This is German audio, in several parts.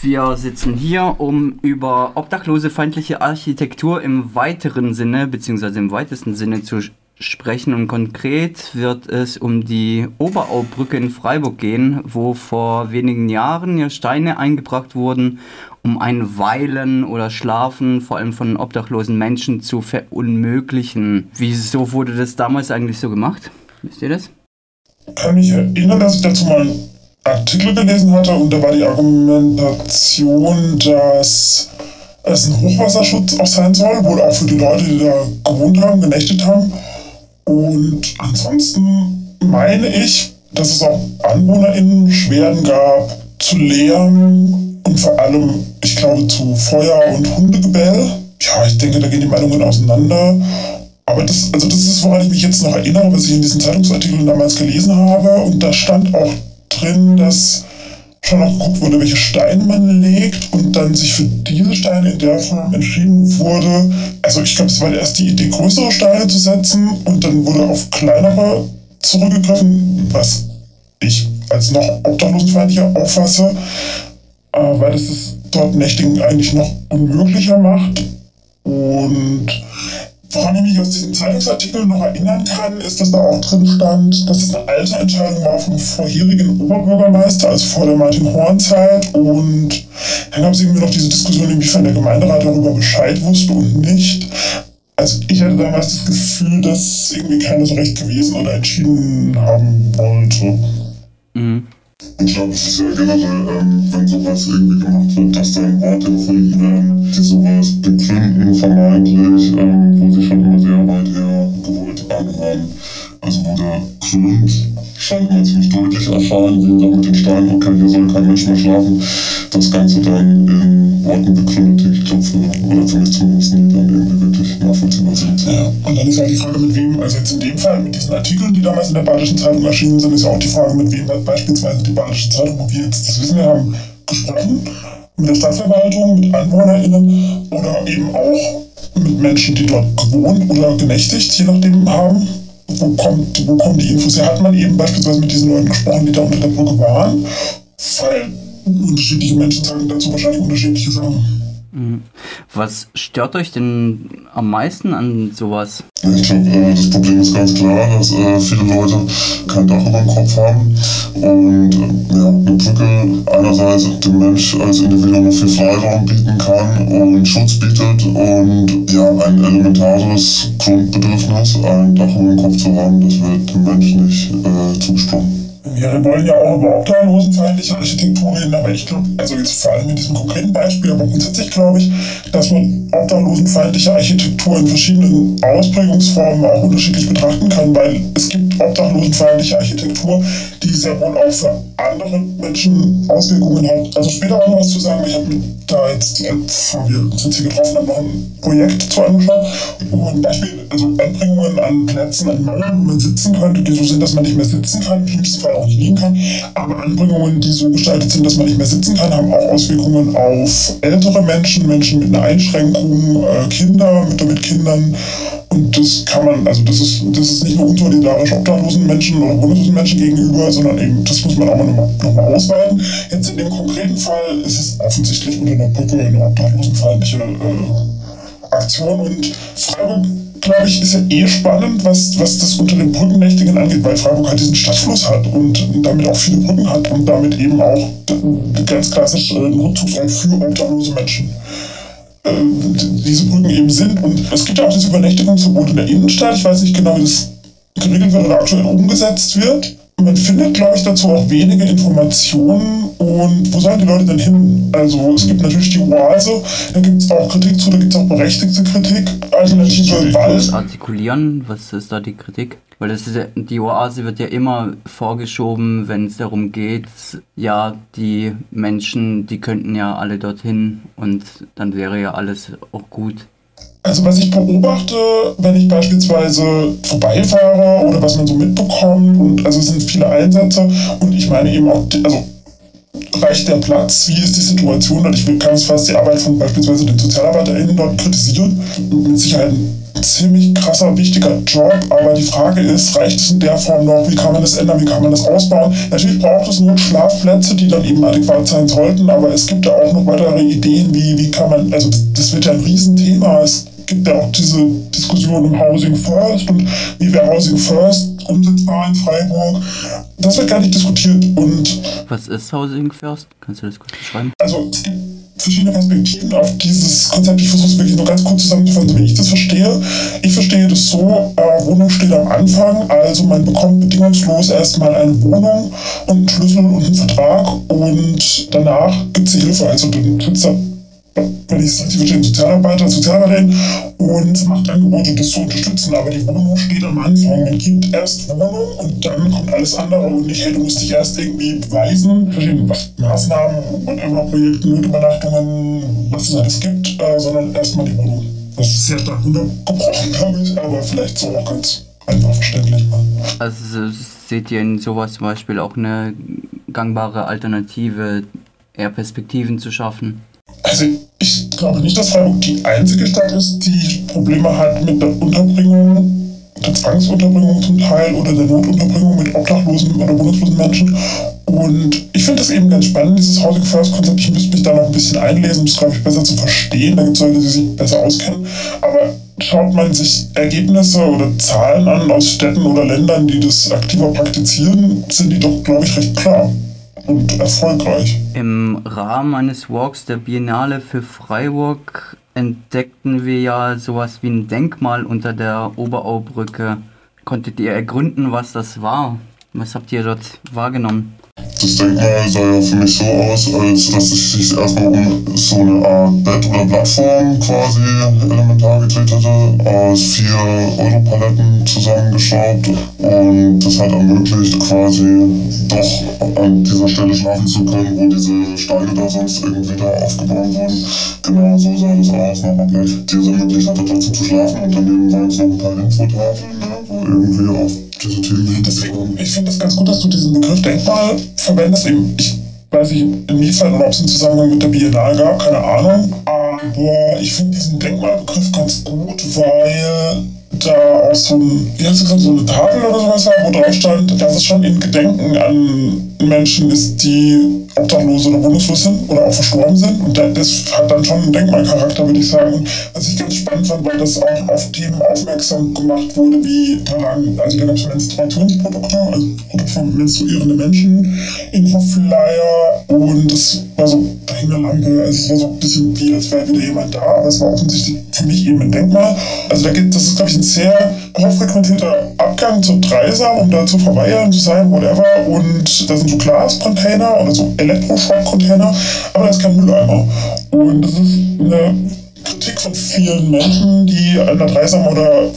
Wir sitzen hier, um über obdachlose feindliche Architektur im weiteren Sinne, beziehungsweise im weitesten Sinne zu sprechen. Und konkret wird es um die Oberaubrücke in Freiburg gehen, wo vor wenigen Jahren ja Steine eingebracht wurden, um ein Weilen oder Schlafen vor allem von obdachlosen Menschen zu verunmöglichen. Wieso wurde das damals eigentlich so gemacht? Wisst ihr das? Kann mich erinnern, dass ich dazu mal Artikel gelesen hatte und da war die Argumentation, dass es ein Hochwasserschutz auch sein soll, wohl auch für die Leute, die da gewohnt haben, genächtet haben. Und ansonsten meine ich, dass es auch AnwohnerInnen Schwerden gab zu Lärm und vor allem, ich glaube, zu Feuer- und Hundegebell. Ja, ich denke, da gehen die Meinungen auseinander. Aber das, also das ist, woran ich mich jetzt noch erinnere, was ich in diesen Zeitungsartikeln damals gelesen habe. Und da stand auch drin, dass schon noch geguckt wurde, welche Steine man legt und dann sich für diese Steine in der Form entschieden wurde. Also ich glaube, es war erst die Idee, größere Steine zu setzen und dann wurde auf kleinere zurückgegriffen, was ich als noch obdachlosenfeindlicher auffasse, äh, weil das das dort Nächtigen eigentlich noch unmöglicher macht. Und Woran ich mich aus diesem Zeitungsartikel noch erinnern kann, ist, dass da auch drin stand, dass es eine alte Entscheidung war vom vorherigen Oberbürgermeister, also vor der Martin-Horn-Zeit. Und dann gab es irgendwie noch diese Diskussion, inwiefern der Gemeinderat darüber Bescheid wusste und nicht. Also ich hatte damals das Gefühl, dass irgendwie keiner so recht gewesen oder entschieden haben wollte. Mhm. Ich glaube, es ist ja generell, ähm, wenn sowas irgendwie gemacht wird, dass dann Orte gefunden werden, soll kein Mensch mehr schlafen, das Ganze dann in Worten begründet, ich glaube, für, oder für mich zumindest nie dann irgendwie wirklich nachvollziehbar sind. Ja, und dann ist halt die Frage, mit wem, also jetzt in dem Fall mit diesen Artikeln, die damals in der Badischen Zeitung erschienen sind, ist ja auch die Frage, mit wem hat beispielsweise die Badische Zeitung, wo wir jetzt das wissen wir haben, gesprochen, mit der Stadtverwaltung, mit AnwohnerInnen oder eben auch mit Menschen, die dort gewohnt oder genächtigt, je nachdem haben wo, kommt, wo kommen die Infos her? Hat man eben beispielsweise mit diesen Leuten gesprochen, die da unter der Brücke waren? Weil unterschiedliche Menschen sagen dazu wahrscheinlich unterschiedliche Sachen. Mhm. Was stört euch denn am meisten an sowas? Ich glaube, äh, das Problem ist ganz klar, dass äh, viele Leute kein Dach über dem Kopf haben und äh, ja, eine Brücke einerseits dem Mensch als Individuum viel Freiraum bieten kann und Schutz bietet und ja, ein elementares Grundbedürfnis, ein Dach über dem Kopf zu haben, das wird dem Menschen nicht äh, zugesprochen. Wir wollen ja auch über obdachlosenfeindliche Architektur reden, aber ich glaube, also jetzt vor allem in diesem konkreten Beispiel, aber grundsätzlich glaube ich, dass man obdachlosenfeindliche Architektur in verschiedenen Ausprägungsformen auch unterschiedlich betrachten kann, weil es gibt obdachlosenfeindliche Architektur, die sehr wohl auch für andere Menschen Auswirkungen hat. Also später auch noch was zu sagen, ich habe da jetzt, jetzt wir uns hier getroffen haben, noch ein Projekt zu angeschaut, wo ein Beispiel, also Anbringungen an Plätzen, an Mauern, wo man sitzen könnte, die so sind, dass man nicht mehr sitzen kann, im schlimmsten Fall auch liegen kann, aber Anbringungen, die so gestaltet sind, dass man nicht mehr sitzen kann, haben auch Auswirkungen auf ältere Menschen, Menschen mit einer Einschränkung, äh, Kinder, Mütter mit Kindern und das kann man, also das ist, das ist nicht nur unsolidarisch obdachlosen Menschen oder wohnungslosen Menschen gegenüber, sondern eben, das muss man auch nochmal noch ausweiten. Jetzt in dem konkreten Fall ist es offensichtlich unter einer Brücke eine obdachlosenfeindliche äh, Aktion und Freiburg glaube ich, ist ja eh spannend, was, was das unter den Brückennächtigen angeht, weil Freiburg halt diesen Stadtfluss hat und damit auch viele Brücken hat und damit eben auch ganz klassisch äh, einen Rückzugsort für obdachlose Menschen äh, diese Brücken eben sind. Und es gibt ja auch diese Übernächtigungsverbot in der Innenstadt. Ich weiß nicht genau, wie das geregelt wird oder aktuell umgesetzt wird. Man findet, glaube ich, dazu auch wenige Informationen. Und wo sollen die Leute denn hin? Also es gibt natürlich die Oase, da gibt es auch Kritik zu, da gibt es auch berechtigte Kritik. Alternative Wald. Artikulieren, was ist da die Kritik? Weil das ist ja, die Oase wird ja immer vorgeschoben, wenn es darum geht, ja, die Menschen, die könnten ja alle dorthin und dann wäre ja alles auch gut. Also was ich beobachte, wenn ich beispielsweise vorbeifahre oder was man so mitbekommt, und also es sind viele Einsätze und ich meine eben auch, also reicht der Platz? Wie ist die Situation? Und ich kann es fast die Arbeit von beispielsweise den SozialarbeiterInnen dort kritisieren. Mit Sicherheit ein ziemlich krasser, wichtiger Job, aber die Frage ist, reicht es in der Form noch? Wie kann man das ändern? Wie kann man das ausbauen? Natürlich braucht es nur Schlafplätze, die dann eben adäquat sein sollten, aber es gibt ja auch noch weitere Ideen, wie, wie kann man, also das wird ja ein Riesenthema. Es gibt ja auch diese Diskussion um Housing First und wie wäre Housing First umsetzbar in Freiburg. Das wird gar nicht diskutiert. Und Was ist Housing First? Kannst du das kurz beschreiben? also es gibt verschiedene Perspektiven auf dieses Konzept. Ich versuche es wirklich nur ganz kurz zusammenzufassen, wie ich das verstehe. Ich verstehe das so, äh, Wohnung steht am Anfang, also man bekommt bedingungslos erstmal eine Wohnung und einen Schlüssel und einen Vertrag und danach gibt es die Hilfe. Also dann sitzt da, ich verstehe, ein Sozialarbeiter, Sozialarbeiterin und macht Angebote, das zu unterstützen. Aber die Wohnung steht am Anfang. Man gibt erst Wohnung und dann kommt alles andere und nicht, hey, du musst dich erst irgendwie beweisen, verschiedene Maßnahmen, whatever, Projekte, Notübernachtungen, was es alles gibt, äh, sondern erstmal die Wohnung. Das ist sehr stark untergebrochen, glaube ich, aber vielleicht so auch ganz einfach verständlich. Also seht ihr in sowas zum Beispiel auch eine gangbare Alternative, eher Perspektiven zu schaffen? Also ich glaube nicht, dass Freiburg die einzige Stadt ist, die Probleme hat mit der Unterbringung, der Zwangsunterbringung zum Teil oder der Notunterbringung mit obdachlosen oder wohnungslosen Menschen. Und ich finde das eben ganz spannend, dieses Housing First Konzept. Ich müsste mich da noch ein bisschen einlesen, um es, glaube ich, besser zu verstehen. Da gibt es Leute, die sich besser auskennen. Aber schaut man sich Ergebnisse oder Zahlen an aus Städten oder Ländern, die das aktiver praktizieren, sind die doch, glaube ich, recht klar und erfolgreich. Im Rahmen eines Walks der Biennale für Freiburg entdeckten wir ja sowas wie ein Denkmal unter der Oberaubrücke. Konntet ihr ergründen, was das war? Was habt ihr dort wahrgenommen? Das Denkmal sah ja für mich so aus, als dass es sich erstmal um so eine Art Bett oder Plattform quasi elementar gedreht hatte, aus vier Europaletten zusammengeschraubt und das hat ermöglicht, quasi doch an dieser Stelle schlafen zu können, wo diese Steine da sonst irgendwie da aufgebaut wurden. Genau so sah das aus, nochmal gleich. Die es ermöglicht hatte, zu schlafen und daneben waren so ein paar Infotafeln, ne, wo irgendwie auf diese Deswegen, ich finde es ganz gut, dass du diesen Begriff Denkmal verwendest. Ich weiß nicht, inwiefern oder ob es einen Zusammenhang mit der Biennale gab, keine Ahnung. Aber ich finde diesen Denkmalbegriff ganz gut, weil da auch so, ein, wie gesagt, so eine Tafel oder sowas war, wo drauf stand, dass es schon in Gedenken an Menschen ist, die obdachlos oder wohnungslos sind oder auch verstorben sind. Und das hat dann schon einen Denkmalcharakter, würde ich sagen. Was ich ganz spannend fand, weil das auch auf Themen aufmerksam gemacht wurde, wie, also da gab es Menstruationsprodukte, also Produkte von menstruierenden Menschen, Infoflyer und das war so, da hing eine Lampe, also es war so ein bisschen wie, als wäre wieder jemand da, aber es war offensichtlich für mich eben ein Denkmal. Also da gibt, ist, glaube ich, ein sehr hochfrequentierter Abgang zur Dreisam, um da zu verweilen, zu sein, whatever. Und da sind so Glascontainer oder so Elektroschrottcontainer, aber da ist kein Mülleimer. Und das ist eine Kritik von vielen Menschen, die an der Dreisam oder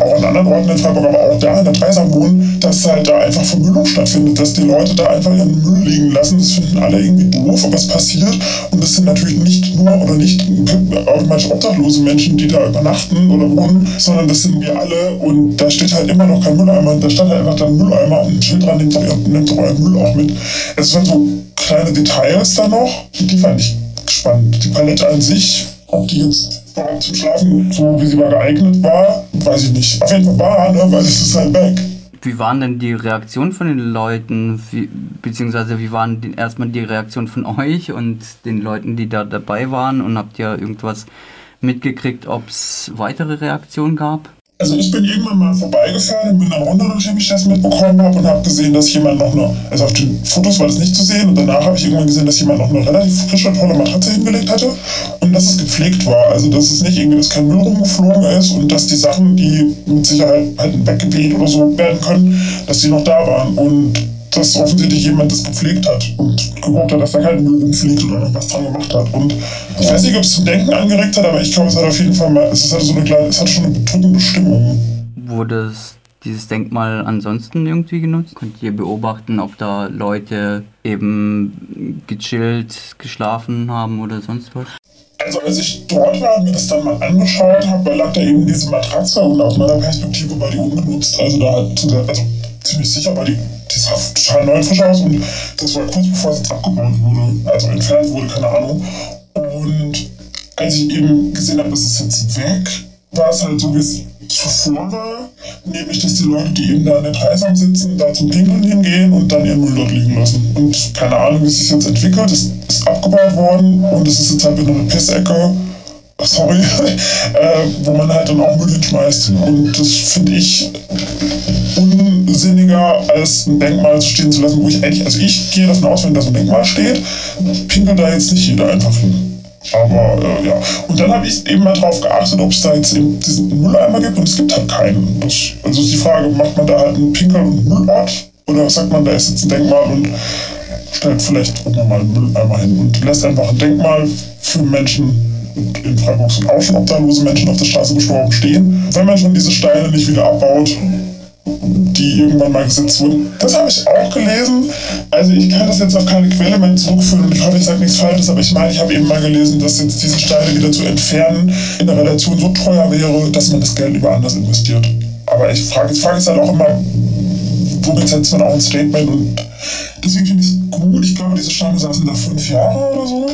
auch an anderen Orten in Freiburg, aber auch da in der Dreisam wohnen, dass halt da einfach Vermüllung stattfindet, dass die Leute da einfach ihren Müll liegen lassen. Das finden alle irgendwie doof, aber es passiert. Und das sind natürlich nicht nur oder nicht manche obdachlose Menschen, die da übernachten oder wohnen, sondern das sind wir alle. Und da steht halt immer noch kein Mülleimer. Da stand halt einfach dann Mülleimer und ein Schild dran, nehmt doch euren Müll auch mit. Es waren so kleine Details da noch, die fand ich spannend. Die Palette an sich ob die jetzt zum Schlafen, so wie sie mal geeignet war, weiß ich nicht. Auf jeden Fall war, ne, weil es ist halt weg. Wie waren denn die Reaktionen von den Leuten, wie, beziehungsweise wie waren die, erstmal die Reaktionen von euch und den Leuten, die da dabei waren und habt ihr irgendwas mitgekriegt, ob es weitere Reaktionen gab? Also ich bin irgendwann mal vorbeigefahren und bin dann runter, nachdem ich das mitbekommen habe und habe gesehen, dass jemand noch eine, also auf den Fotos war das nicht zu sehen und danach habe ich irgendwann gesehen, dass jemand noch eine relativ frische, tolle Matratze hingelegt hatte und dass es gepflegt war. Also dass es nicht irgendwie, dass kein Müll rumgeflogen ist und dass die Sachen, die mit Sicherheit halt weggeweht oder so werden können, dass die noch da waren und dass offensichtlich jemand das gepflegt hat und geguckt hat, dass da kein Müll rumfliegt oder noch was dran gemacht hat. Und ich weiß nicht, ob es zum Denken angeregt hat, aber ich glaube, es hat auf jeden Fall mal, es hatte so eine kleine, es hat schon eine bedrückende Stimmung. Wurde dieses Denkmal ansonsten irgendwie genutzt? Könnt ihr beobachten, ob da Leute eben gechillt, geschlafen haben oder sonst was? Also als ich dort war und mir das dann mal angeschaut habe, lag da eben diese Matratze und aus meiner Perspektive war die ungenutzt. Also da hat, also ziemlich sicher war die, total neu frisch aus und das war kurz bevor es jetzt abgebaut wurde, also entfernt wurde, keine Ahnung. Und als ich eben gesehen habe, das ist jetzt weg, war es halt so, wie es zuvor war. Nämlich, dass die Leute, die eben da an den Kreisraum sitzen, da zum Pinkeln hingehen und dann ihren Müll dort liegen lassen. Und keine Ahnung, wie es sich jetzt entwickelt. Es ist abgebaut worden und es ist jetzt halt wieder eine Pissecke. Sorry, äh, wo man halt dann auch Müll hinschmeißt. Und das finde ich unsinniger, als ein Denkmal stehen zu lassen, wo ich eigentlich, also ich gehe davon aus, wenn da so ein Denkmal steht, pinkelt da jetzt nicht jeder einfach hin. Aber äh, ja, und dann habe ich eben mal drauf geachtet, ob es da jetzt eben diesen Mülleimer gibt und es gibt halt keinen. Das, also ist die Frage, macht man da halt einen Pinkel- und Müllort oder sagt man, da ist jetzt ein Denkmal und stellt vielleicht auch mal einen Mülleimer hin und lässt einfach ein Denkmal für Menschen, in Freiburg sind auch schon obdachlose Menschen auf der Straße gestorben, stehen. Wenn man schon diese Steine nicht wieder abbaut, die irgendwann mal gesetzt wurden. Das habe ich auch gelesen. Also ich kann das jetzt auf keine Quelle mehr zurückführen und ich hoffe, ich sage nichts Falsches, aber ich meine, ich habe eben mal gelesen, dass jetzt diese Steine wieder zu entfernen in der Relation so teuer wäre, dass man das Geld lieber anders investiert. Aber ich frage ich frage jetzt halt auch immer, womit setzt man auch ein Statement und deswegen finde ich es gut. Ich glaube, diese Steine saßen da fünf Jahre oder so.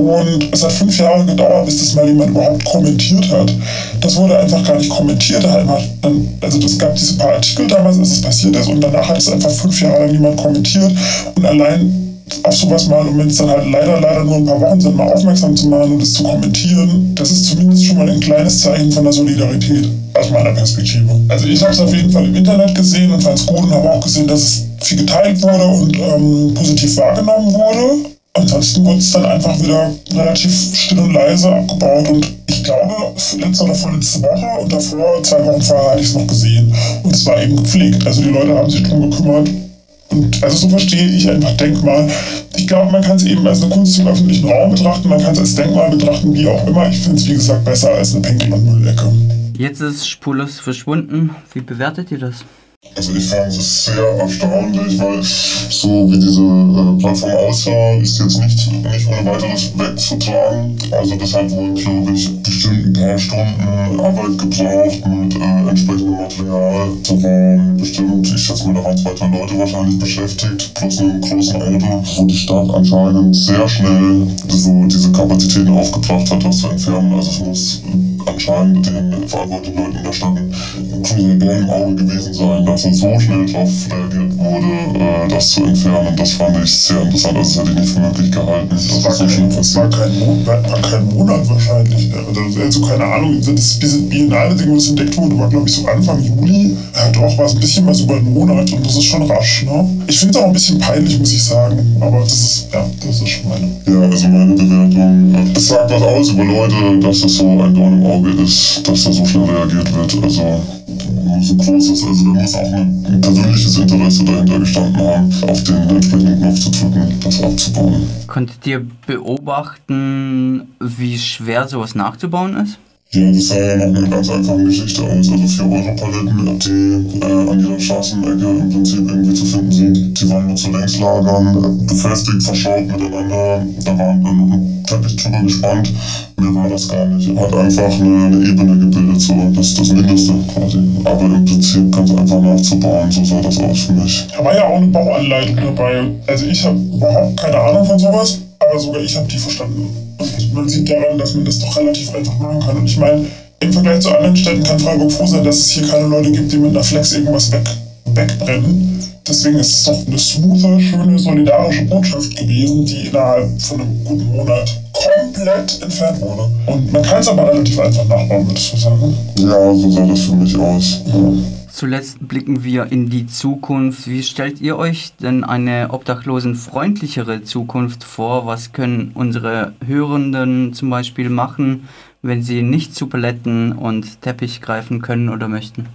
Und es hat fünf Jahre gedauert, bis das mal jemand überhaupt kommentiert hat. Das wurde einfach gar nicht kommentiert. Also es gab diese paar Artikel damals, als es passiert ist, und danach hat es einfach fünf Jahre lang niemand kommentiert. Und allein auf sowas mal, und wenn es dann halt leider, leider nur ein paar Wochen sind, mal aufmerksam zu machen und es zu kommentieren, das ist zumindest schon mal ein kleines Zeichen von der Solidarität aus meiner Perspektive. Also ich habe es auf jeden Fall im Internet gesehen und fand es gut und habe auch gesehen, dass es viel geteilt wurde und ähm, positiv wahrgenommen wurde. Ansonsten wurde es dann einfach wieder relativ still und leise abgebaut und ich glaube, letzte oder vorletzte Woche und davor, zwei Wochen vorher, hatte ich es noch gesehen. Und es war eben gepflegt. Also die Leute haben sich drum gekümmert. Und also so verstehe ich einfach Denkmal. Ich glaube, man kann es eben als eine Kunst im öffentlichen Raum betrachten, man kann es als Denkmal betrachten, wie auch immer. Ich finde es, wie gesagt, besser als eine Pinkel- und Müllecke. Jetzt ist es spurlos verschwunden. Wie bewertet ihr das? Also ich fand es sehr erstaunlich, weil so wie diese äh, Plattform aussah, ist jetzt nicht, nicht ohne weiteres wegzutragen. Also das hat wohl, glaube ich, bestimmt ein paar Stunden Arbeit gebraucht mit äh, entsprechendem Material. Da waren bestimmt, ich schätze mal, da zwei, drei Leute wahrscheinlich beschäftigt, plus einem großen Auto, wo die Stadt anscheinend sehr schnell so diese Kapazitäten aufgebracht hat, das zu entfernen. Also es muss anscheinend den verantwortlichen Leuten in der Stadt ein großer im Auge gewesen sein, dass er so schnell darauf reagiert wurde, äh, das zu entfernen. Das fand ich sehr interessant. Also das hätte ich nicht für möglich gehalten. Das, war, so kein, das war, kein Monat, war kein Monat wahrscheinlich. Also, also keine Ahnung, das, diese Biennale-Ding, was entdeckt wurde, war glaube ich so Anfang Juli. Ja doch, war es ein bisschen was über einen Monat und das ist schon rasch. Ne? Ich finde es auch ein bisschen peinlich, muss ich sagen. Aber das ist, ja, das ist schon meine. Ja, also meine Bewertung. Es sagt was aus über Leute, dass es so ein Dorn im Auge ist, dass da so schnell reagiert wird. Also so groß ist. Also da muss auch ein persönliches Interesse dahinter gestanden haben, auf den entsprechenden Knopf zu drücken, das abzubauen. Konntet ihr beobachten, wie schwer sowas nachzubauen ist? Ja, das sah ja nach einer ganz einfachen Geschichte aus. Also 4 Euro Paletten, die äh, an jeder Straßenecke im Prinzip irgendwie zu finden sind. Die waren nur zu Längslagern, äh, befestigt, verschaut miteinander. Da waren dann noch ein Teppich drüber gespannt. Mir war das gar nicht. Hat einfach eine, eine Ebene gebildet, so. Das ist das Mindeste quasi. Aber im Prinzip ganz einfach nachzubauen, so sah das aus für mich. Da war ja auch eine Bauanleitung dabei. Also ich habe überhaupt keine Ahnung von sowas, aber sogar ich habe die verstanden. Und man sieht daran, dass man das doch relativ einfach machen kann. Und ich meine, im Vergleich zu anderen Städten kann Freiburg froh sein, dass es hier keine Leute gibt, die mit einer Flex irgendwas weg, wegbrennen. Deswegen ist es doch eine smoothe, schöne, solidarische Botschaft gewesen, die innerhalb von einem guten Monat komplett entfernt wurde. Und man kann es aber relativ einfach nachbauen, würdest du sagen? Ja, so sah das für mich aus. Ja. Zuletzt blicken wir in die Zukunft. Wie stellt ihr euch denn eine obdachlosenfreundlichere Zukunft vor? Was können unsere Hörenden zum Beispiel machen, wenn sie nicht zu Paletten und Teppich greifen können oder möchten?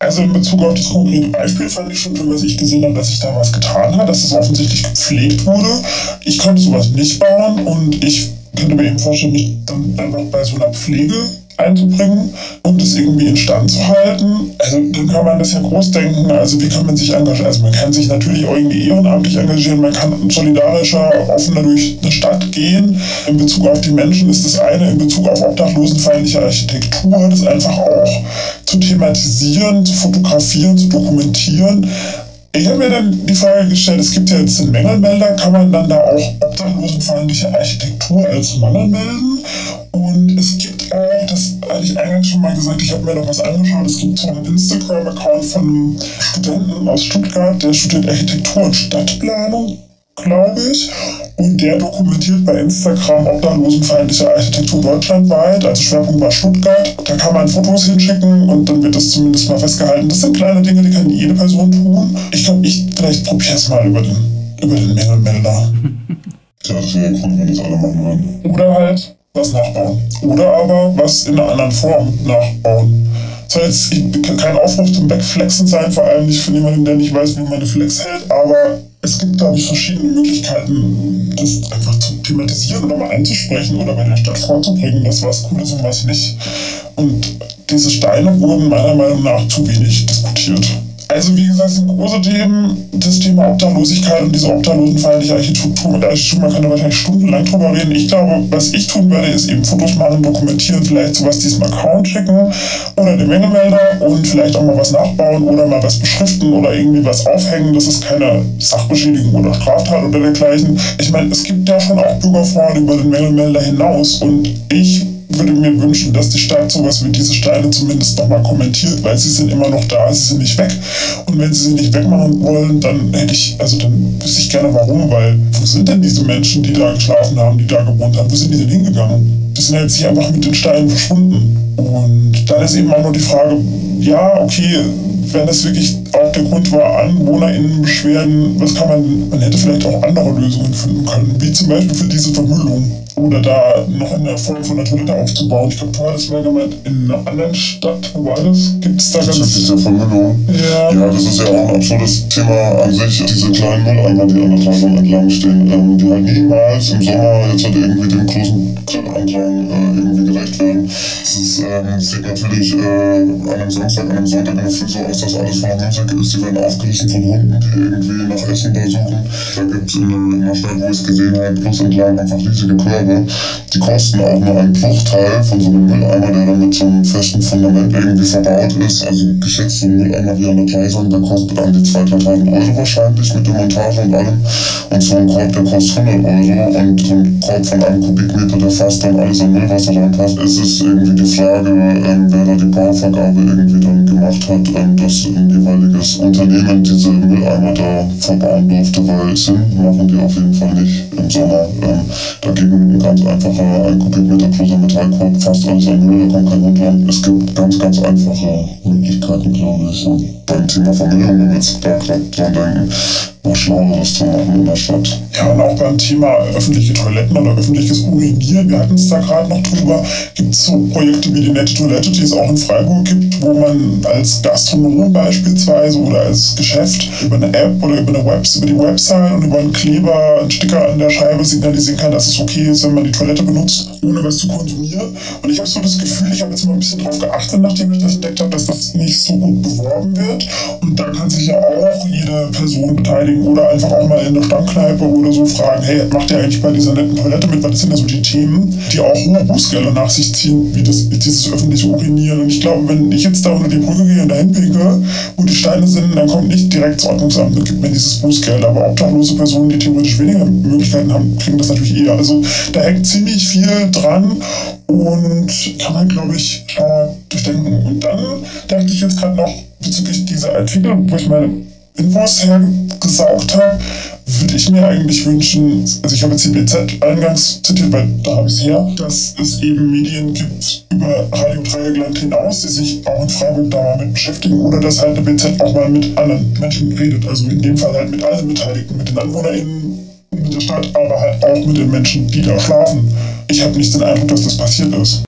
Also in Bezug auf das konkrete Beispiel fand ich schon toll, dass ich gesehen habe, dass sich da was getan hat, dass es offensichtlich gepflegt wurde. Ich könnte sowas nicht bauen und ich könnte mir eben vorstellen, mich dann einfach bei so einer Pflege einzubringen und es irgendwie instand zu halten. Also dann kann man das ja groß denken. Also wie kann man sich engagieren? Also man kann sich natürlich auch irgendwie ehrenamtlich engagieren, man kann solidarischer, offener durch eine Stadt gehen. In Bezug auf die Menschen ist das eine, in Bezug auf obdachlosenfeindliche Architektur, das einfach auch zu thematisieren, zu fotografieren, zu dokumentieren. Ich habe mir dann die Frage gestellt, es gibt ja jetzt den Mängelmelder, kann man dann da auch obdachlosenfreundliche Architektur als Mangel melden? Und es gibt auch, das hatte ich eingangs schon mal gesagt, ich habe mir noch was angeschaut, es gibt so einen Instagram-Account von einem Studenten aus Stuttgart, der studiert Architektur und Stadtplanung glaube ich. Und der dokumentiert bei Instagram obdachlosenfeindliche Architektur deutschlandweit. Also Schwerpunkt war Stuttgart. Da kann man Fotos hinschicken und dann wird das zumindest mal festgehalten. Das sind kleine Dinge, die kann jede Person tun. Ich glaube, ich vielleicht probiere es mal über den, über den Mängelmelder. Ja, das wäre cool, wenn das alle machen würden. Oder halt was nachbauen. Oder aber was in einer anderen Form nachbauen. Soll jetzt kein Aufruf zum Backflexen sein, vor allem nicht von jemandem, der nicht weiß, wie man eine Flex hält, aber es gibt, glaube ich, verschiedene Möglichkeiten, das einfach zu thematisieren oder mal anzusprechen oder bei der Stadt vorzubringen, dass was cool ist und was nicht. Und diese Steine wurden meiner Meinung nach zu wenig diskutiert. Also wie gesagt, sind große Themen, das Thema Obdachlosigkeit und diese obdachlosenfeindliche Architektur mit Architektur, man kann da wahrscheinlich stundenlang drüber reden. Ich glaube, was ich tun werde, ist eben Fotos machen, dokumentieren, vielleicht sowas diesem Account schicken oder den Mengemelder und vielleicht auch mal was nachbauen oder mal was beschriften oder irgendwie was aufhängen. Das ist keine Sachbeschädigung oder Straftat oder dergleichen. Ich meine, es gibt ja schon auch Bürgerforen über den Mengemelder hinaus und ich würde mir wünschen, dass die Stadt sowas wie diese Steine zumindest nochmal kommentiert, weil sie sind immer noch da, sie sind nicht weg. Und wenn sie sie nicht wegmachen wollen, dann hätte ich, also dann wüsste ich gerne warum, weil wo sind denn diese Menschen, die da geschlafen haben, die da gewohnt haben, wo sind die denn hingegangen? Die sind jetzt nicht einfach mit den Steinen verschwunden. Und dann ist eben auch nur die Frage, ja, okay, wenn das wirklich auch der Grund war, AnwohnerInnenbeschwerden, was kann man, man hätte vielleicht auch andere Lösungen finden können, wie zum Beispiel für diese Vermüllung oder da noch in der Form von einer Toilette aufzubauen. Ich glaube, du hattest mal gemeint, in einer anderen Stadt, wo war das? Gibt es da ganz... Diese Vermüllung. Ja. ja, das ist ja auch ein absurdes Thema an sich. Diese kleinen Mülleimer, die an der Treibung entlang stehen, ähm, die halt niemals im Sommer jetzt halt irgendwie den großen Grillandrang äh, irgendwie gerecht werden. Das ist, ähm, sieht natürlich äh, an einem Samstag, an einem Sonntag immer viel so aus, dass alles voller Müllsäcke ist. Die werden aufgerissen von Hunden, die irgendwie nach Essen da suchen. Da gibt es in, in einer Stadt, wo ich es gesehen habe, plus entlang einfach riesige Körbe habe, die kosten auch nur einen Bruchteil von so einem Mülleimer, der dann mit so einem festen Fundament irgendwie verbaut ist. Also geschätzt so ein Mülleimer wie der Gleisung, der kostet an die 2.000, Euro wahrscheinlich mit der Montage und allem. Und so ein Korb, der kostet 100 Euro und so ein Korb von einem Kubikmeter, der fast dann alles an Müllwasser reinpasst, ist es irgendwie die Frage, ähm, wer da die Bauvergabe irgendwie dann gemacht hat, ähm, dass ein jeweiliges Unternehmen diese Mülleimer da verbauen durfte, weil Sinn machen die auf jeden Fall nicht im Sommer. Ähm, dagegen ein ganz einfacher ein Kubikmeter großer Metallkorb, fast alles Müll, da kommt kein Hund ran. Es gibt ganz, ganz einfache Möglichkeiten, glaube ich. Und beim Thema Vermögen, wenn wir jetzt da gerade dran denken, was Schlaueres zu machen in der Stadt. Ja, und auch beim Thema öffentliche Toiletten oder öffentliches Urinieren, wir hatten es da gerade noch drüber, gibt es so Projekte wie die Nette Toilette, die es auch in Freiburg gibt, wo man als Gastronom beispielsweise oder als Geschäft über eine App oder über eine Web über die Website und über einen Kleber, einen Sticker an der Scheibe signalisieren kann, dass es okay ist, wenn man die Toilette benutzt, ohne was zu konsumieren. Und ich habe so das Gefühl, ich habe jetzt mal ein bisschen darauf geachtet, nachdem ich das entdeckt habe, dass das nicht so gut beworben wird. Und da kann sich ja auch jede Person beteiligen beteiligen oder einfach auch mal in der Stammkneipe oder so fragen, hey, macht ihr eigentlich bei dieser netten Toilette mit? Was sind da so die Themen, die auch hohe Bußgelder nach sich ziehen, wie das, dieses öffentliche Urinieren? Und ich glaube, wenn ich jetzt da unter die Brücke gehe und dahin pinke, wo die Steine sind, dann kommt nicht direkt das Ordnungsamt und gibt mir dieses Bußgeld. Aber obdachlose Personen, die theoretisch weniger Möglichkeiten haben, kriegen das natürlich eher. Also da hängt ziemlich viel dran und kann man, glaube ich, äh, durchdenken. Und dann dachte ich jetzt gerade noch bezüglich dieser Artikel, wo ich meine Infos hergesaugt habe, würde ich mir eigentlich wünschen, also ich habe jetzt die BZ eingangs zitiert, weil da habe ich es her, dass es eben Medien gibt über Radio Dreieckland hinaus, die sich auch in Freiburg da mal mit beschäftigen oder dass halt eine BZ auch mal mit anderen Menschen redet, also in dem Fall halt mit allen Beteiligten, mit den AnwohnerInnen, mit der Stadt, aber halt auch mit den Menschen, die da schlafen. Ich habe nicht den Eindruck, dass das passiert ist.